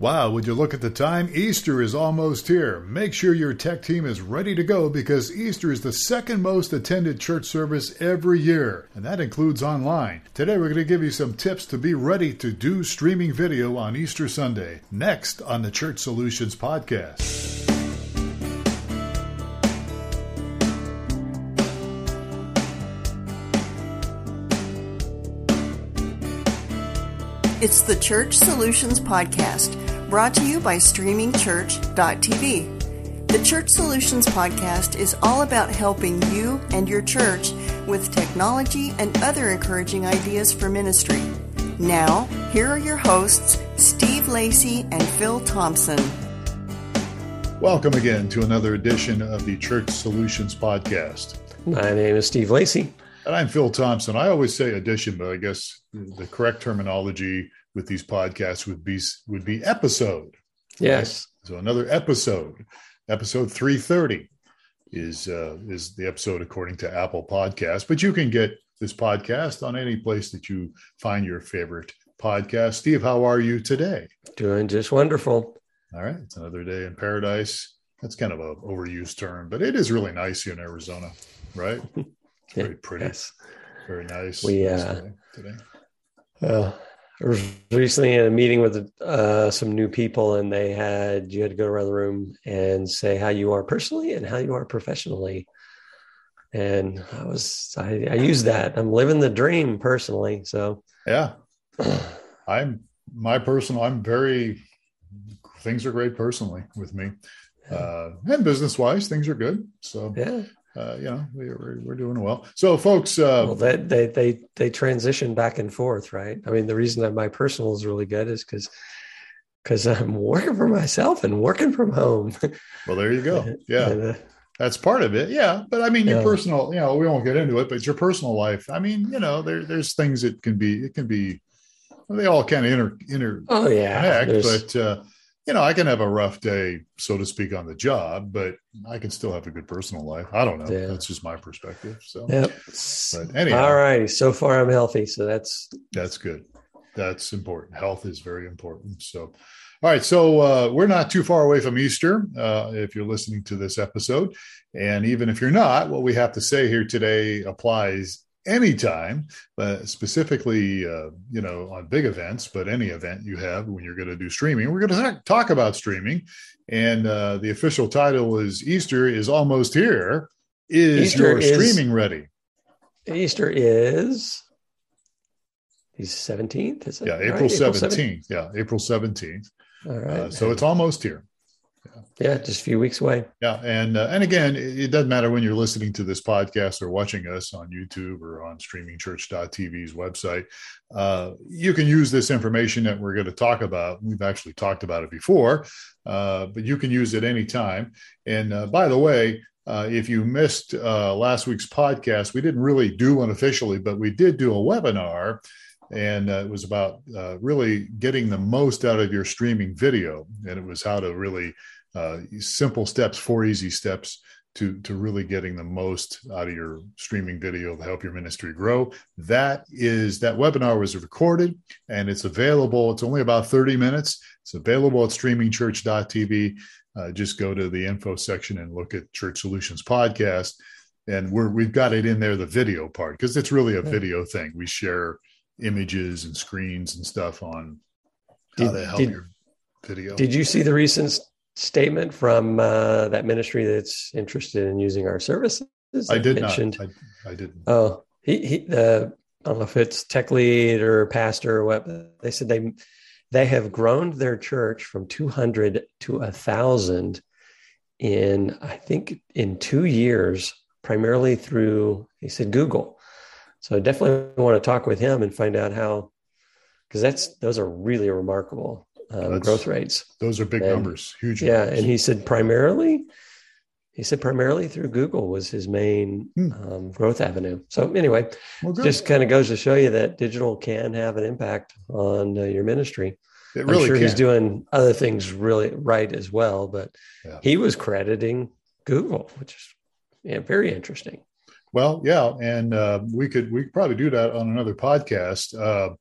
Wow, would you look at the time? Easter is almost here. Make sure your tech team is ready to go because Easter is the second most attended church service every year, and that includes online. Today, we're going to give you some tips to be ready to do streaming video on Easter Sunday. Next on the Church Solutions Podcast. It's the Church Solutions Podcast, brought to you by StreamingChurch.tv. The Church Solutions Podcast is all about helping you and your church with technology and other encouraging ideas for ministry. Now, here are your hosts, Steve Lacey and Phil Thompson. Welcome again to another edition of the Church Solutions Podcast. My name is Steve Lacey. And I'm Phil Thompson. I always say edition, but I guess the correct terminology with these podcasts would be would be episode. Yes. Right? So another episode, episode 330 is uh, is the episode according to Apple Podcast. But you can get this podcast on any place that you find your favorite podcast. Steve, how are you today? Doing just wonderful. All right, it's another day in paradise. That's kind of a overused term, but it is really nice here in Arizona, right? It's very pretty. Yes. Very nice. We uh, today. Uh, I was recently in a meeting with uh, some new people, and they had you had to go around the room and say how you are personally and how you are professionally. And I was I, I use that. I'm living the dream personally. So yeah, I'm my personal. I'm very things are great personally with me, uh, and business wise, things are good. So yeah, uh, you know, we're, we're doing well. So, folks, uh, well, they, they they they transition back and forth, right? I mean, the reason that my personal is really good is because because I'm working for myself and working from home. well, there you go. Yeah, and, uh, that's part of it. Yeah, but I mean, your yeah. personal, you know, we won't get into it, but your personal life. I mean, you know, there there's things that can be it can be they all kind of inter inter. Oh yeah, but. uh you know, I can have a rough day, so to speak, on the job, but I can still have a good personal life. I don't know. Yeah. That's just my perspective. So, yep. but anyhow, all right. So far, I'm healthy, so that's that's good. That's important. Health is very important. So, all right. So uh, we're not too far away from Easter. Uh, if you're listening to this episode, and even if you're not, what we have to say here today applies anytime, but specifically, uh, you know, on big events, but any event you have when you're going to do streaming. We're going to talk about streaming. And uh, the official title is Easter is almost here. Is Easter your is, streaming ready? Easter is the 17th. Is it? Yeah, April, right? 17th. April 17th. Yeah, April 17th. All right. Uh, so it's almost here. Yeah, just a few weeks away. Yeah, and uh, and again, it doesn't matter when you're listening to this podcast or watching us on YouTube or on StreamingChurch.tv's website. Uh, you can use this information that we're going to talk about. We've actually talked about it before, uh, but you can use it anytime. And uh, by the way, uh, if you missed uh, last week's podcast, we didn't really do one officially, but we did do a webinar and uh, it was about uh, really getting the most out of your streaming video and it was how to really uh, simple steps, four easy steps to to really getting the most out of your streaming video to help your ministry grow. That is that webinar was recorded and it's available. It's only about 30 minutes. It's available at streamingchurch.tv. Uh, just go to the info section and look at Church Solutions podcast. And we're we've got it in there, the video part, because it's really a video thing. We share images and screens and stuff on how did, to help did, your video. Did you see the recent statement from uh, that ministry that's interested in using our services? I did mentioned, not. I, I, didn't. Oh, he, he uh, I don't know if it's tech lead or pastor or what. They said they they have grown their church from 200 to a thousand in I think in two years, primarily through he said Google. So I definitely want to talk with him and find out how because that's those are really remarkable um, growth rates. Those are big and, numbers, huge. Yeah, numbers. and he said primarily, he said primarily through Google was his main hmm. um, growth avenue. So anyway, well, just kind of goes to show you that digital can have an impact on uh, your ministry. It really I'm sure can. he's doing other things really right as well, but yeah. he was crediting Google, which is yeah, very interesting. Well, yeah, and uh, we could we could probably do that on another podcast. Uh,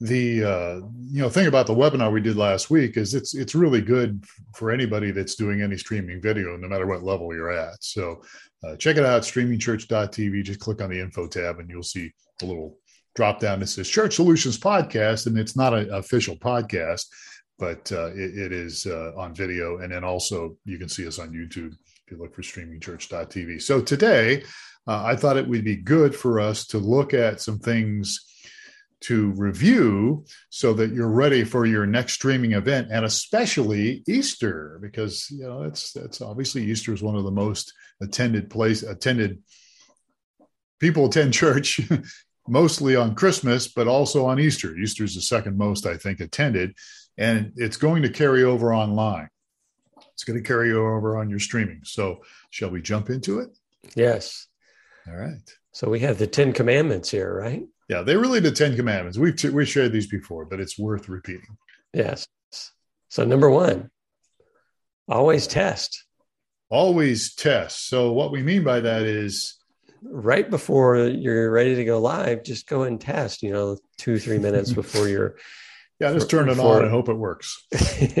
the uh, you know thing about the webinar we did last week is it's it's really good for anybody that's doing any streaming video, no matter what level you're at. So uh, check it out, streamingchurch.tv. Just click on the info tab, and you'll see a little drop down that says Church Solutions Podcast, and it's not an official podcast, but uh, it, it is uh, on video, and then also you can see us on YouTube if you look for streamingchurch.tv. So today, uh, I thought it would be good for us to look at some things to review so that you're ready for your next streaming event and especially Easter because you know it's that's obviously Easter is one of the most attended place attended people attend church mostly on Christmas but also on Easter. Easter is the second most I think attended and it's going to carry over online. It's going to carry over on your streaming. So shall we jump into it? Yes. All right. So we have the 10 commandments here, right? Yeah, they're really the Ten Commandments. We've we shared these before, but it's worth repeating. Yes. So number one, always test. Always test. So what we mean by that is right before you're ready to go live, just go and test. You know, two three minutes before you're. Yeah, just turn it before... on and hope it works.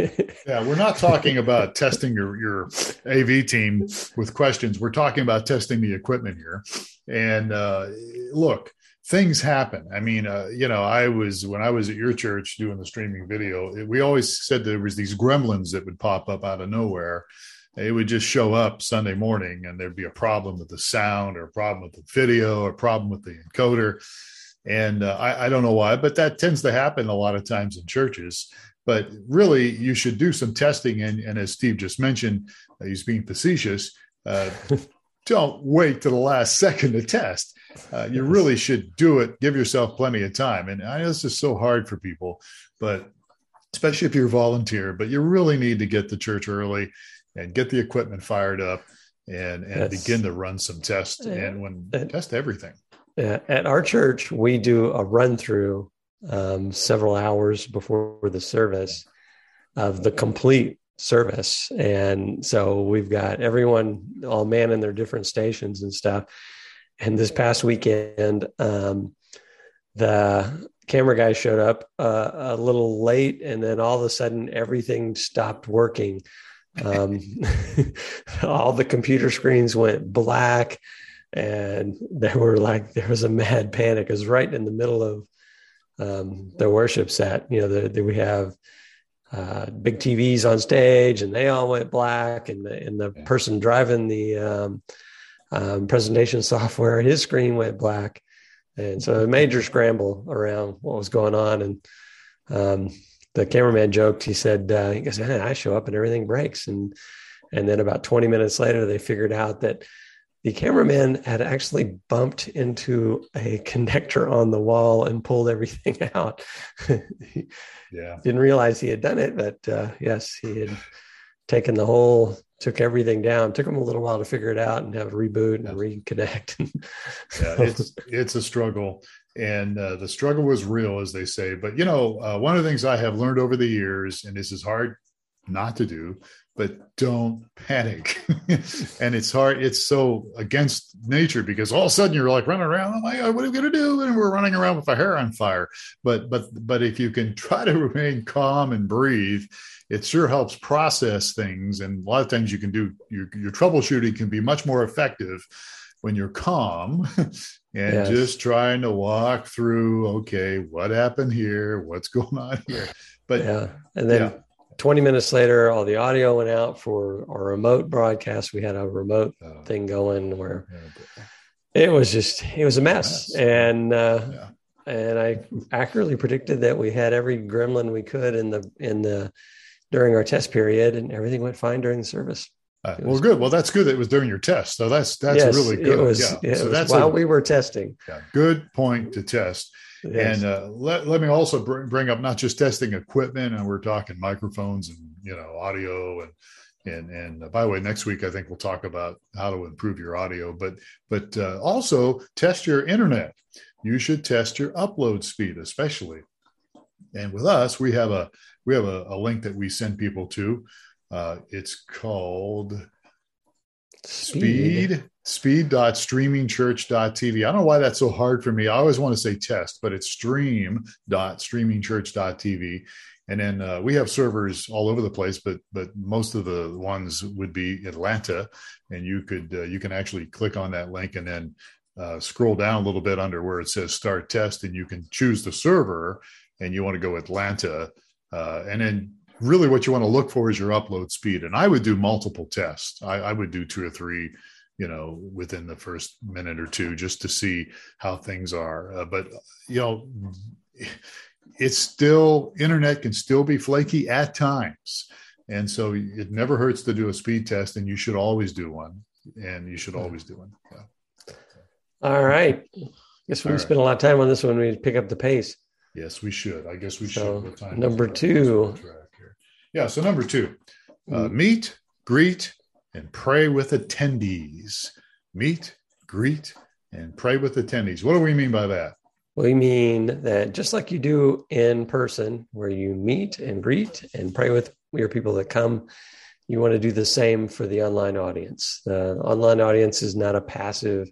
yeah, we're not talking about testing your your AV team with questions. We're talking about testing the equipment here. And uh, look, things happen. I mean, uh, you know, I was when I was at your church doing the streaming video, it, we always said there was these gremlins that would pop up out of nowhere. It would just show up Sunday morning, and there'd be a problem with the sound, or a problem with the video, or a problem with the encoder. And uh, I, I don't know why, but that tends to happen a lot of times in churches. But really, you should do some testing. And, and as Steve just mentioned, uh, he's being facetious. Uh, don't wait to the last second to test. Uh, you really should do it. Give yourself plenty of time. And I know this is so hard for people, but especially if you're a volunteer, but you really need to get to church early and get the equipment fired up and, and begin to run some tests and when test everything. At our church, we do a run through um, several hours before the service of the complete service. And so we've got everyone all man in their different stations and stuff. And this past weekend, um, the camera guy showed up uh, a little late, and then all of a sudden, everything stopped working. Um, all the computer screens went black, and there were like there was a mad panic. It was right in the middle of um, the worship set. You know, the, the, we have uh, big TVs on stage, and they all went black. And the, and the person driving the um, um, presentation software, his screen went black, and so a major scramble around what was going on. And um, the cameraman joked. He said, uh, "He goes, hey, I show up and everything breaks." And and then about 20 minutes later, they figured out that the cameraman had actually bumped into a connector on the wall and pulled everything out. yeah. Didn't realize he had done it, but uh, yes, he had taken the whole, took everything down. Took him a little while to figure it out and have a reboot and reconnect. yeah, it's it's a struggle, and uh, the struggle was real, as they say. But you know, uh, one of the things I have learned over the years, and this is hard not to do, but don't panic. and it's hard. It's so against nature because all of a sudden you're like running around. Oh my God, what are we going to do? And we're running around with our hair on fire. But, but, but if you can try to remain calm and breathe, it sure helps process things. And a lot of times you can do your, your troubleshooting can be much more effective when you're calm and yes. just trying to walk through, okay, what happened here? What's going on here? But yeah. And then, yeah 20 minutes later, all the audio went out for our remote broadcast. We had a remote oh. thing going where it was just, it was a mess. And, uh, yeah. and I accurately predicted that we had every gremlin we could in the, in the, during our test period and everything went fine during the service. Uh, well, good. Well, that's good. That it was during your test. So that's that's yes, really good. It was, yeah. so that's while a, we were testing. Yeah, good point to test. Yes. And uh, let, let me also bring, bring up not just testing equipment, and we're talking microphones and you know audio and and and uh, by the way, next week I think we'll talk about how to improve your audio, but but uh, also test your internet. You should test your upload speed, especially. And with us, we have a we have a, a link that we send people to. Uh, it's called Speed. Speed. Speed.streamingchurch.tv. I don't know why that's so hard for me. I always want to say test, but it's stream.streamingchurch.tv. And then uh, we have servers all over the place, but but most of the ones would be Atlanta, and you could uh, you can actually click on that link and then uh, scroll down a little bit under where it says start test, and you can choose the server, and you want to go Atlanta, uh, and then really what you want to look for is your upload speed. And I would do multiple tests. I, I would do two or three, you know, within the first minute or two just to see how things are. Uh, but, you know, it's still, internet can still be flaky at times. And so it never hurts to do a speed test, and you should always do one. And you should always do one. Yeah. All right. I guess we All spent right. a lot of time on this one. We pick up the pace. Yes, we should. I guess we so, should. Number two. Yeah. So number two, uh, mm. meet, greet, and pray with attendees. Meet, greet, and pray with attendees. What do we mean by that? We mean that just like you do in person, where you meet and greet and pray with your people that come, you want to do the same for the online audience. The online audience is not a passive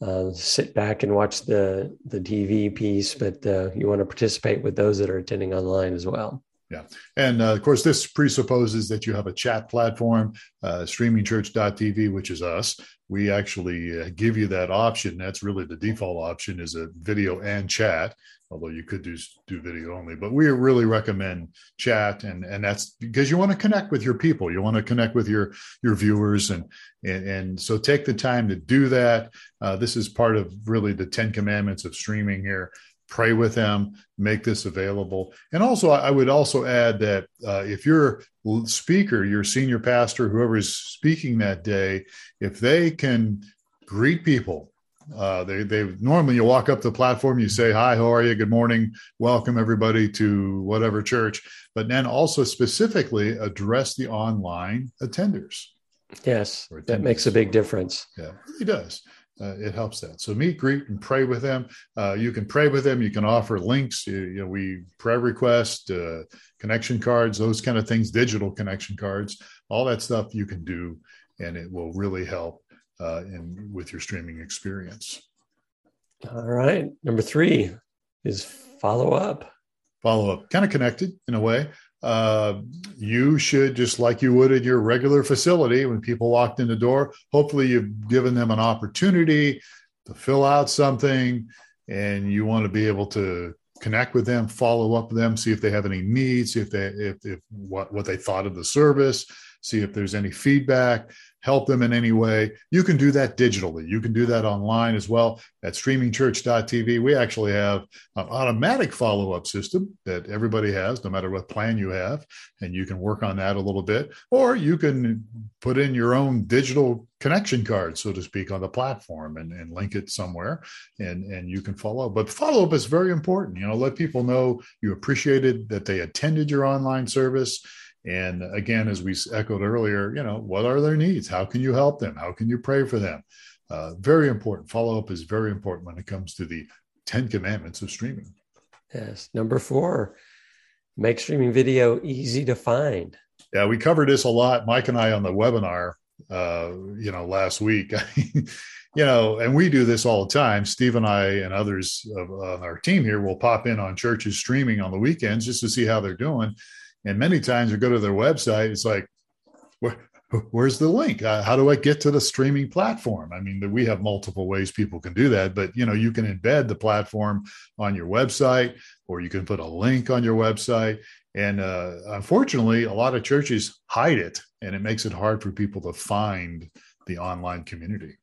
uh, sit back and watch the the TV piece, but uh, you want to participate with those that are attending online as well. Yeah. And uh, of course, this presupposes that you have a chat platform, uh, streamingchurch.tv, which is us. We actually uh, give you that option. That's really the default option is a video and chat, although you could do, do video only. But we really recommend chat. And, and that's because you want to connect with your people. You want to connect with your, your viewers. And, and, and so take the time to do that. Uh, this is part of really the 10 commandments of streaming here pray with them, make this available. And also, I would also add that uh, if your speaker, your senior pastor, whoever is speaking that day, if they can greet people, uh, they they normally you walk up the platform, you say hi, how are you, good morning, welcome everybody to whatever church, but then also specifically address the online attenders. Yes, that makes a big difference. Yeah, it does uh, it helps that. So meet, greet, and pray with them. Uh, you can pray with them. You can offer links. You, you know, we prayer request, uh, connection cards, those kind of things, digital connection cards, all that stuff you can do, and it will really help uh, in with your streaming experience. All right. Number three is follow up. Follow up, kind of connected in a way uh, you should just like you would in your regular facility when people walked in the door hopefully you've given them an opportunity to fill out something and you want to be able to connect with them follow up with them see if they have any needs see if they if, if what what they thought of the service see if there's any feedback help them in any way, you can do that digitally. You can do that online as well at streamingchurch.tv. We actually have an automatic follow up system that everybody has, no matter what plan you have. And you can work on that a little bit, or you can put in your own digital connection card, so to speak, on the platform and, and link it somewhere and, and you can follow. Up. But follow up is very important. You know, let people know you appreciated that they attended your online service and again, as we echoed earlier, you know, what are their needs? How can you help them? How can you pray for them? Uh, very important. Follow up is very important when it comes to the 10 commandments of streaming. Yes. Number four, make streaming video easy to find. Yeah, we covered this a lot, Mike and I, on the webinar, uh, you know, last week. you know, and we do this all the time. Steve and I and others of, on our team here will pop in on churches streaming on the weekends just to see how they're doing. And many times you go to their website, it's like, where, where's the link? Uh, how do I get to the streaming platform? I mean, we have multiple ways people can do that, but you know, you can embed the platform on your website, or you can put a link on your website. And uh, unfortunately, a lot of churches hide it, and it makes it hard for people to find the online community.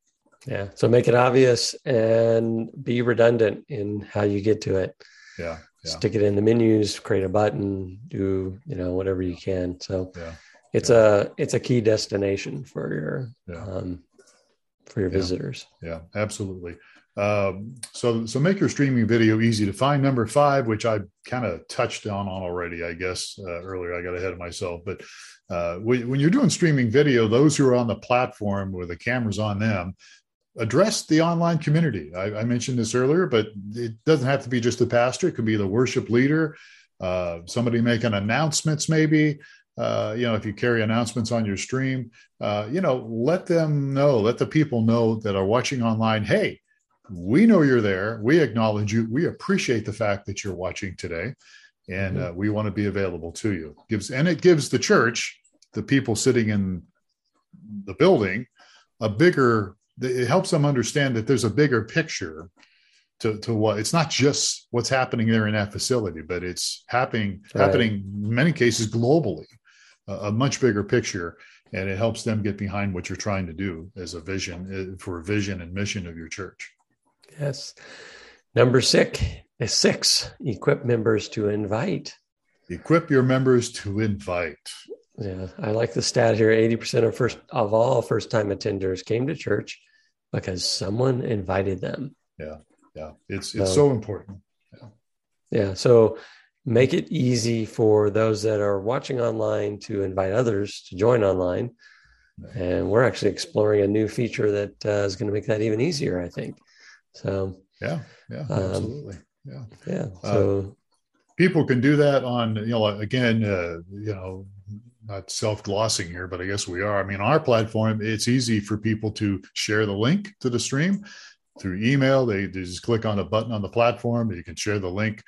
Yeah. So make it obvious and be redundant in how you get to it. Yeah yeah. stick it in the menus, create a button, do you know whatever you can. So yeah. it's a it's a key destination for your um, for your visitors. Yeah, absolutely. Um, so so make your streaming video easy to find. Number five, which I kind of touched on on already, I guess uh, earlier. I got ahead of myself, but uh, when you're doing streaming video, those who are on the platform where the cameras on them, address the online community. I, I, mentioned this earlier, but it doesn't have to be just the pastor. It could be the worship leader, uh, somebody making announcements, maybe. uh, you know, if you carry announcements on your stream, uh, you know, let them know, let the people know that are watching online, hey, we know you're there. We acknowledge you. We appreciate the fact that you're watching today, and mm-hmm. uh, we want to be available to you. Gives and it gives the church, the people sitting in the building, a bigger. It helps them understand that there's a bigger picture to, to what it's not just what's happening there in that facility, but it's happening right. happening in many cases globally, a, a, much bigger picture, and it helps them get behind what you're trying to do as a vision uh, for a vision and mission of your church. Yes. Number six, is six, equip members to invite. Equip your members to invite. Yeah, I like the stat here. 80% of first of all first time attenders came to church because someone invited them. Yeah. Yeah. It's it's so, so important. Yeah. Yeah. So make it easy for those that are watching online to invite others to join online. And we're actually exploring a new feature that uh, is going to make that even easier, I think. So yeah, yeah, um, absolutely, yeah, yeah. Uh, so uh, people can do that on you know again, uh, you know, not self glossing here, but I guess we are. I mean, our platform, it's easy for people to share the link to the stream through email. They, they just click on a button on the platform. You can share the link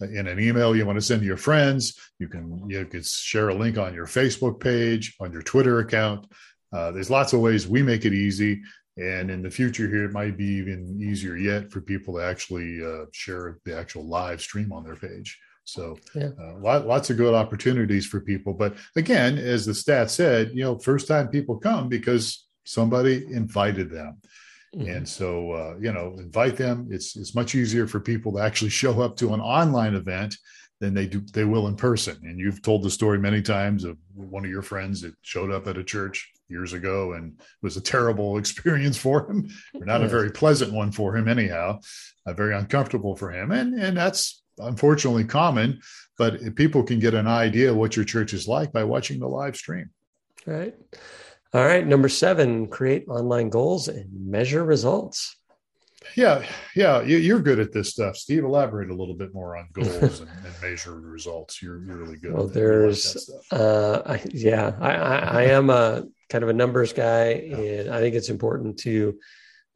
in an email you want to send to your friends. You can you can share a link on your Facebook page, on your Twitter account. Uh, there's lots of ways we make it easy. And in the future, here it might be even easier yet for people to actually uh, share the actual live stream on their page. So, yeah. uh, lot, lots of good opportunities for people. But again, as the stat said, you know, first time people come because somebody invited them. Mm-hmm. And so, uh, you know, invite them. It's it's much easier for people to actually show up to an online event than they do they will in person. And you've told the story many times of one of your friends that showed up at a church years ago and it was a terrible experience for him or not a very pleasant one for him anyhow uh, very uncomfortable for him and and that's unfortunately common but people can get an idea of what your church is like by watching the live stream right all right number seven create online goals and measure results yeah, yeah, you're good at this stuff, Steve. Elaborate a little bit more on goals and, and measure results. You're, you're really good. Well, there's, like uh, I, yeah, I, I, I, am a kind of a numbers guy, yeah. and I think it's important to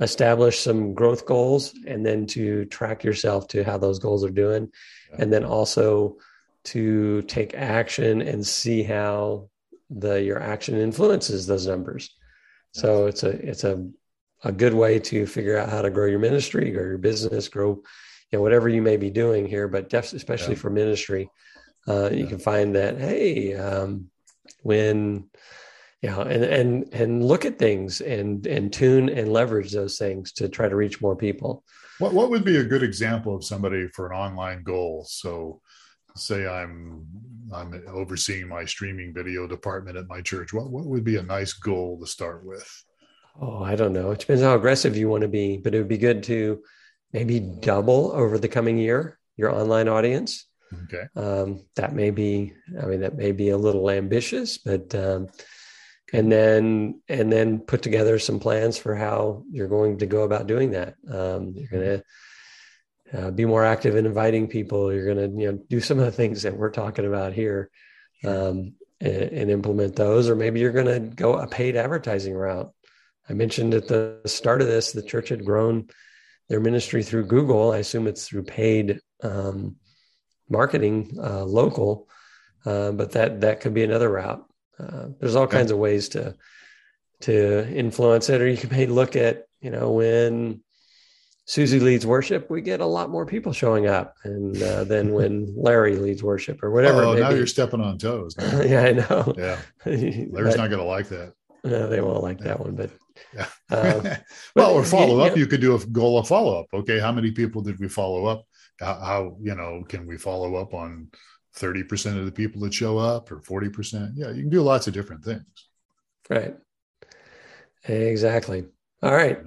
establish some growth goals and then to track yourself to how those goals are doing, yeah. and then also to take action and see how the your action influences those numbers. So it's a it's a a good way to figure out how to grow your ministry, grow your business, grow, you know, whatever you may be doing here. But especially yeah. for ministry, uh, you can find that hey, um, when know, and and and look at things and and tune and leverage those things to try to reach more people. What what would be a good example of somebody for an online goal? So say I'm I'm overseeing my streaming video department at my church. What what would be a nice goal to start with? Oh, I don't know. It depends how aggressive you want to be, but it would be good to maybe double over the coming year your online audience. Okay. Um, that may be, I mean, that may be a little ambitious, but, um, and then, and then put together some plans for how you're going to go about doing that. Um, you're going to, uh, be more active in inviting people. You're going to, you know, do some of the things that we're talking about here, um, and, and implement those, or maybe you're going to go a paid advertising route. I mentioned at the start of this, the church had grown their ministry through Google. I assume it's through paid um, marketing, uh, local, uh, but that that could be another route. Uh, there's all kinds of ways to to influence it, or you can maybe look at you know when Susie leads worship, we get a lot more people showing up, and uh, then when Larry leads worship or whatever. Oh, now you're stepping on toes. yeah, I know. Yeah, Larry's but, not going to like that. No, they won't like yeah. that one, but yeah. uh, well, or follow up, you, you, could do a goal of follow up. Okay, how many people did we follow up? How, how you know can we follow up on thirty percent of the people that show up or forty percent? Yeah, you can do lots of different things. Right. Exactly. All right.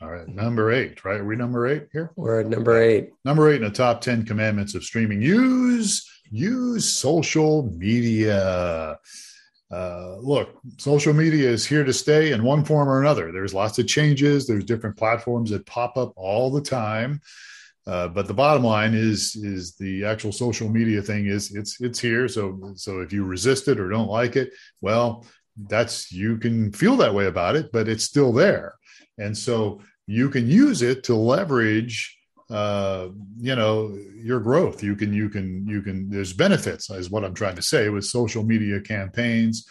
All right. Number eight, right? Are we number eight here? We're at number eight. Number eight in the top 10 commandments of streaming. Use, use social media uh, look, social media is here to stay in one form or another. There's lots of changes. There's different platforms that pop up all the time. Uh, but the bottom line is is the actual social media thing is it's it's here. So so if you resist it or don't like it, well, that's you can feel that way about it, but it's still there, and so you can use it to leverage uh, you know your growth you can you can you can there's benefits is what i'm trying to say with social media campaigns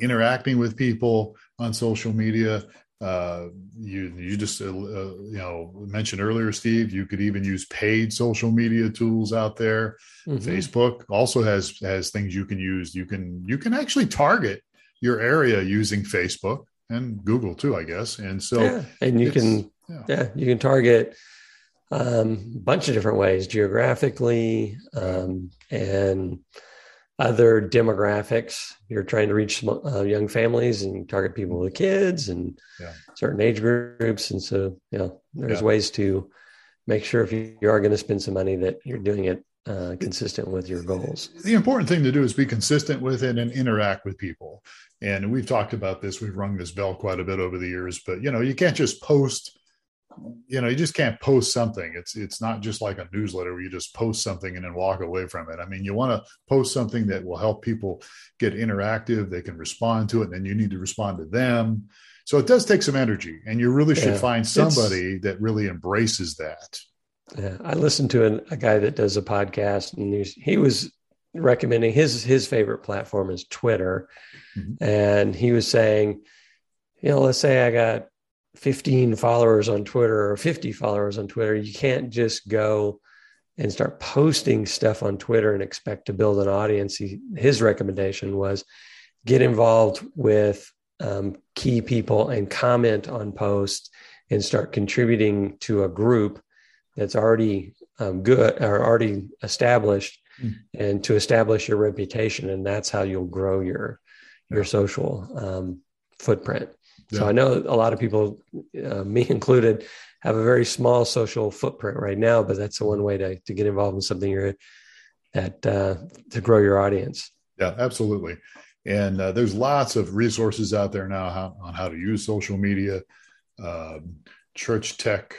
interacting with people on social media uh, you you just uh, uh, you know mentioned earlier, Steve. You could even use paid social media tools out there. Mm-hmm. Facebook also has has things you can use. You can you can actually target your area using Facebook and Google too, I guess. And so, yeah. and you can yeah. yeah. you can target um, a bunch of different ways geographically um, and other demographics. You're trying to reach uh, young families and target people with kids and yeah. certain age groups. And so, you know, there's yeah. ways to make sure if you, are going to spend some money that you're doing it uh, consistent with your goals. The important thing to do is be consistent with it and interact with people. And we've talked about this. We've rung this bell quite a bit over the years, but you know, you can't just post you know you just can't post something. It's it's not just like a newsletter where you just post something and then walk away from it. I mean you want to post something that will help people get interactive they can respond to it and then you need to respond to them. So it does take some energy and you really should yeah, find somebody that really embraces that. Yeah i listened to an, a guy that does a podcast and he, he was recommending his his favorite platform is twitter. Mm-hmm. and he was saying you know let's say i got 15 followers on Twitter or 50 followers on Twitter, you can't just go and start posting stuff on Twitter and expect to build an audience. He, his recommendation was get involved with um, key people and comment on posts and start contributing to a group that's already um, good or already established mm. and to establish your reputation. And that's how you'll grow your, your social um, footprint. So I know a lot of people, uh, me included, have a very small social footprint right now, but that's the one way to, to get involved in something you're that uh, to grow your audience. Yeah, absolutely. And uh, there's lots of resources out there now how, on how to use social media. Um, church Tech,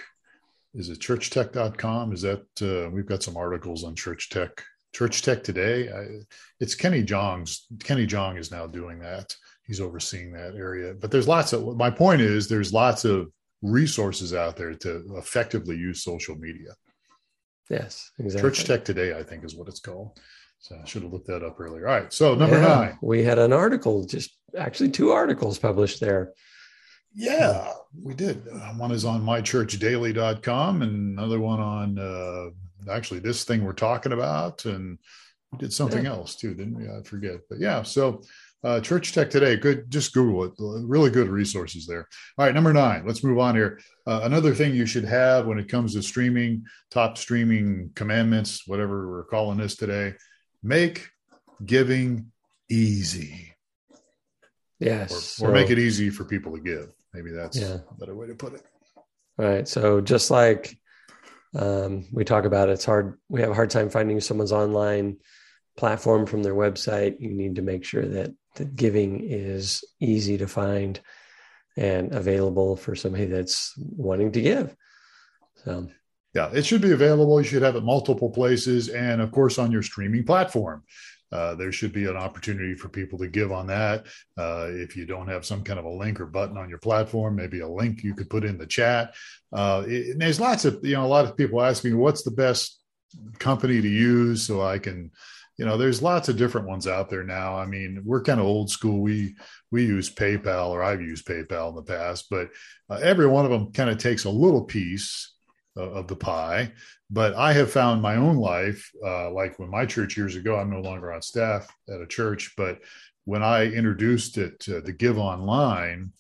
is it churchtech.com? Is that, uh, we've got some articles on Church Tech. Church Tech today, I, it's Kenny Jahng's. Kenny Jong is now doing that he's overseeing that area. But there's lots of my point is there's lots of resources out there to effectively use social media. Yes, exactly. Church Tech Today, I think, is what it's called. So I should have looked that up earlier. All right. So number yeah, nine. We had an article, just actually two articles published there. Yeah, we did. One is on mychurchdaily.com and another one on uh, actually this thing we're talking about. And we did something yeah. else too, didn't we? I forget. But yeah, so uh, Church Tech Today, good. Just Google it. Really good resources there. All right, number nine. Let's move on here. Uh, another thing you should have when it comes to streaming, top streaming commandments, whatever we're calling this today, make giving easy. Yes, or, or make it easy for people to give. Maybe that's yeah. a better way to put it. All right. So just like um, we talk about, it's hard. We have a hard time finding someone's online platform from their website. You need to make sure that that giving is easy to find and available for somebody that's wanting to give. So, yeah, it should be available. You should have it multiple places, and of course, on your streaming platform. Uh, there should be an opportunity for people to give on that. Uh, if you don't have some kind of a link or button on your platform, maybe a link you could put in the chat. Uh, it, there's lots of, you know, a lot of people ask me, what's the best company to use so I can you know there's lots of different ones out there now. I mean we're kind of old school. We we use paypal or i've used paypal in the past but uh, every one of them kind of takes a little piece of, of the pie. But i have found my own life uh, like when my church years ago i'm no longer on staff at a church but when i introduced it to the give online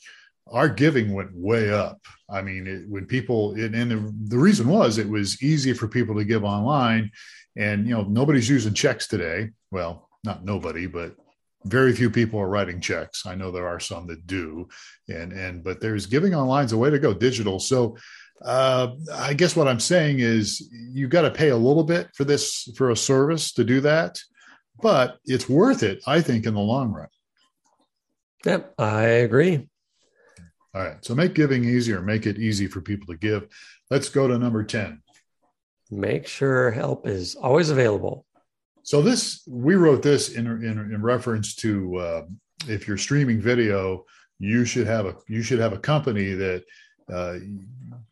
our giving went way up. I mean, it, when people, it, and the, the reason was it was easy for people to give online and, you know, nobody's using checks today. Well, not nobody, but very few people are writing checks. I know there are some that do. And, and, but there's giving online is a way to go digital. So, uh, I guess what I'm saying is you've got to pay a little bit for this, for a service to do that, but it's worth it, I think, in the long run. Yep, I agree. All right. So make giving easier, make it easy for people to give. Let's go to number 10 make sure help is always available. So this we wrote this in in, in reference to uh, if you're streaming video, you should have a you should have a company that uh,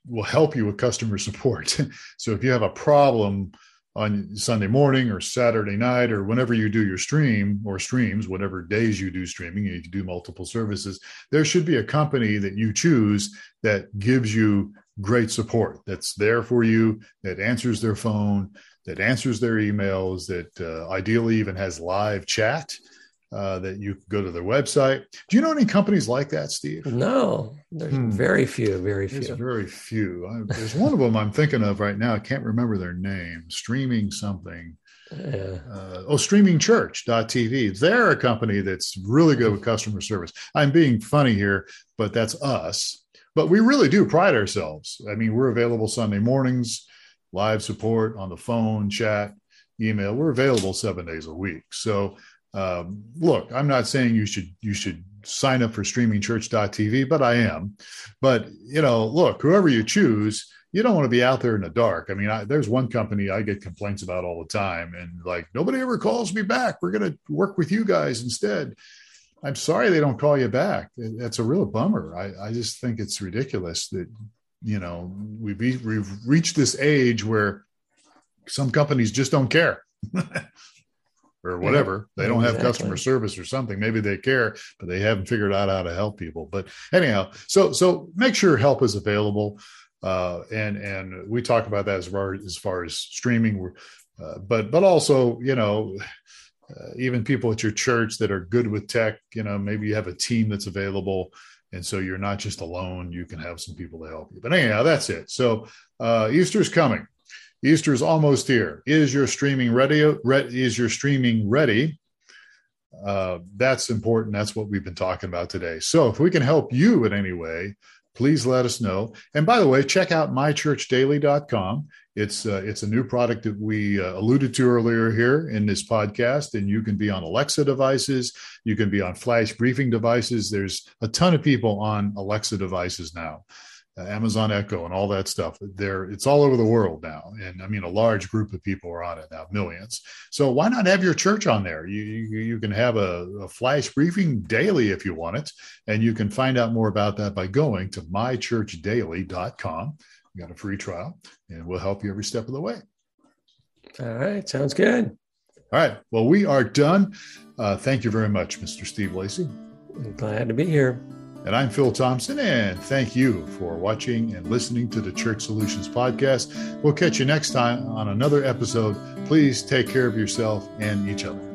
will help you with customer support. so if you have a problem on Sunday morning or Saturday night or whenever you do your stream or streams, whatever days you do streaming, you do multiple services, there should be a company that you choose that gives you great support, that's there for you, that answers their phone, that answers their emails, that uh, ideally even has live chat uh, that you go to their website. Do you know any companies like that, Steve? No, there's hmm. very few, very few. There's very few. I, there's one of them I'm thinking of right now. I can't remember their name. Streaming something. Yeah. Uh, oh, streamingchurch.tv. They're a company that's really good with customer service. I'm being funny here, but that's us. But we really do pride ourselves. I mean, we're available Sunday mornings, live support on the phone, chat, email. We're available seven days a week. So um, look, I'm not saying you should you should sign up for streamingchurch.tv, but I am. But you know, look, whoever you choose, you don't want to be out there in the dark. I mean, I, there's one company I get complaints about all the time, and like nobody ever calls me back. We're going to work with you guys instead. I'm sorry they don't call you back. That's a real bummer. I, I just think it's ridiculous that you know we've we've reached this age where some companies just don't care. or whatever. Yeah, they don't exactly. have customer service or something. Maybe they care, but they haven't figured out how to help people. But anyhow, so so make sure help is available. Uh, and and we talk about that as far as far as streaming, uh, but but also you know. Uh, even people at your church that are good with tech, you know, maybe you have a team that's available, and so you're not just alone. You can have some people to help you. But anyhow, that's it. So uh, Easter's coming. easter's almost here. Is your streaming ready? Is your streaming ready? Uh, that's important. That's what we've been talking about today. So if we can help you in any way, please let us know. And by the way, check out mychurchdaily.com. It's uh, it's a new product that we uh, alluded to earlier here in this podcast, and you can be on Alexa devices, you can be on flash briefing devices. There's a ton of people on Alexa devices now. Uh, Amazon Echo and all that stuff. There, it's all over the world now, and I mean, a large group of people are on it now, millions. So why not have your church on there? You you, you can have a, a, flash briefing daily if you want it, and you can find out more about that by going to mychurchdaily.com. You got a free trial, and we'll help you every step of the way. All right, sounds good. All right, well, we are done. Uh, thank you very much, Mr. Steve Lacey. glad to be here. And I'm Phil Thompson, and thank you for watching and listening to the Church Solutions Podcast. We'll catch you next time on another episode. Please take care of yourself and each other.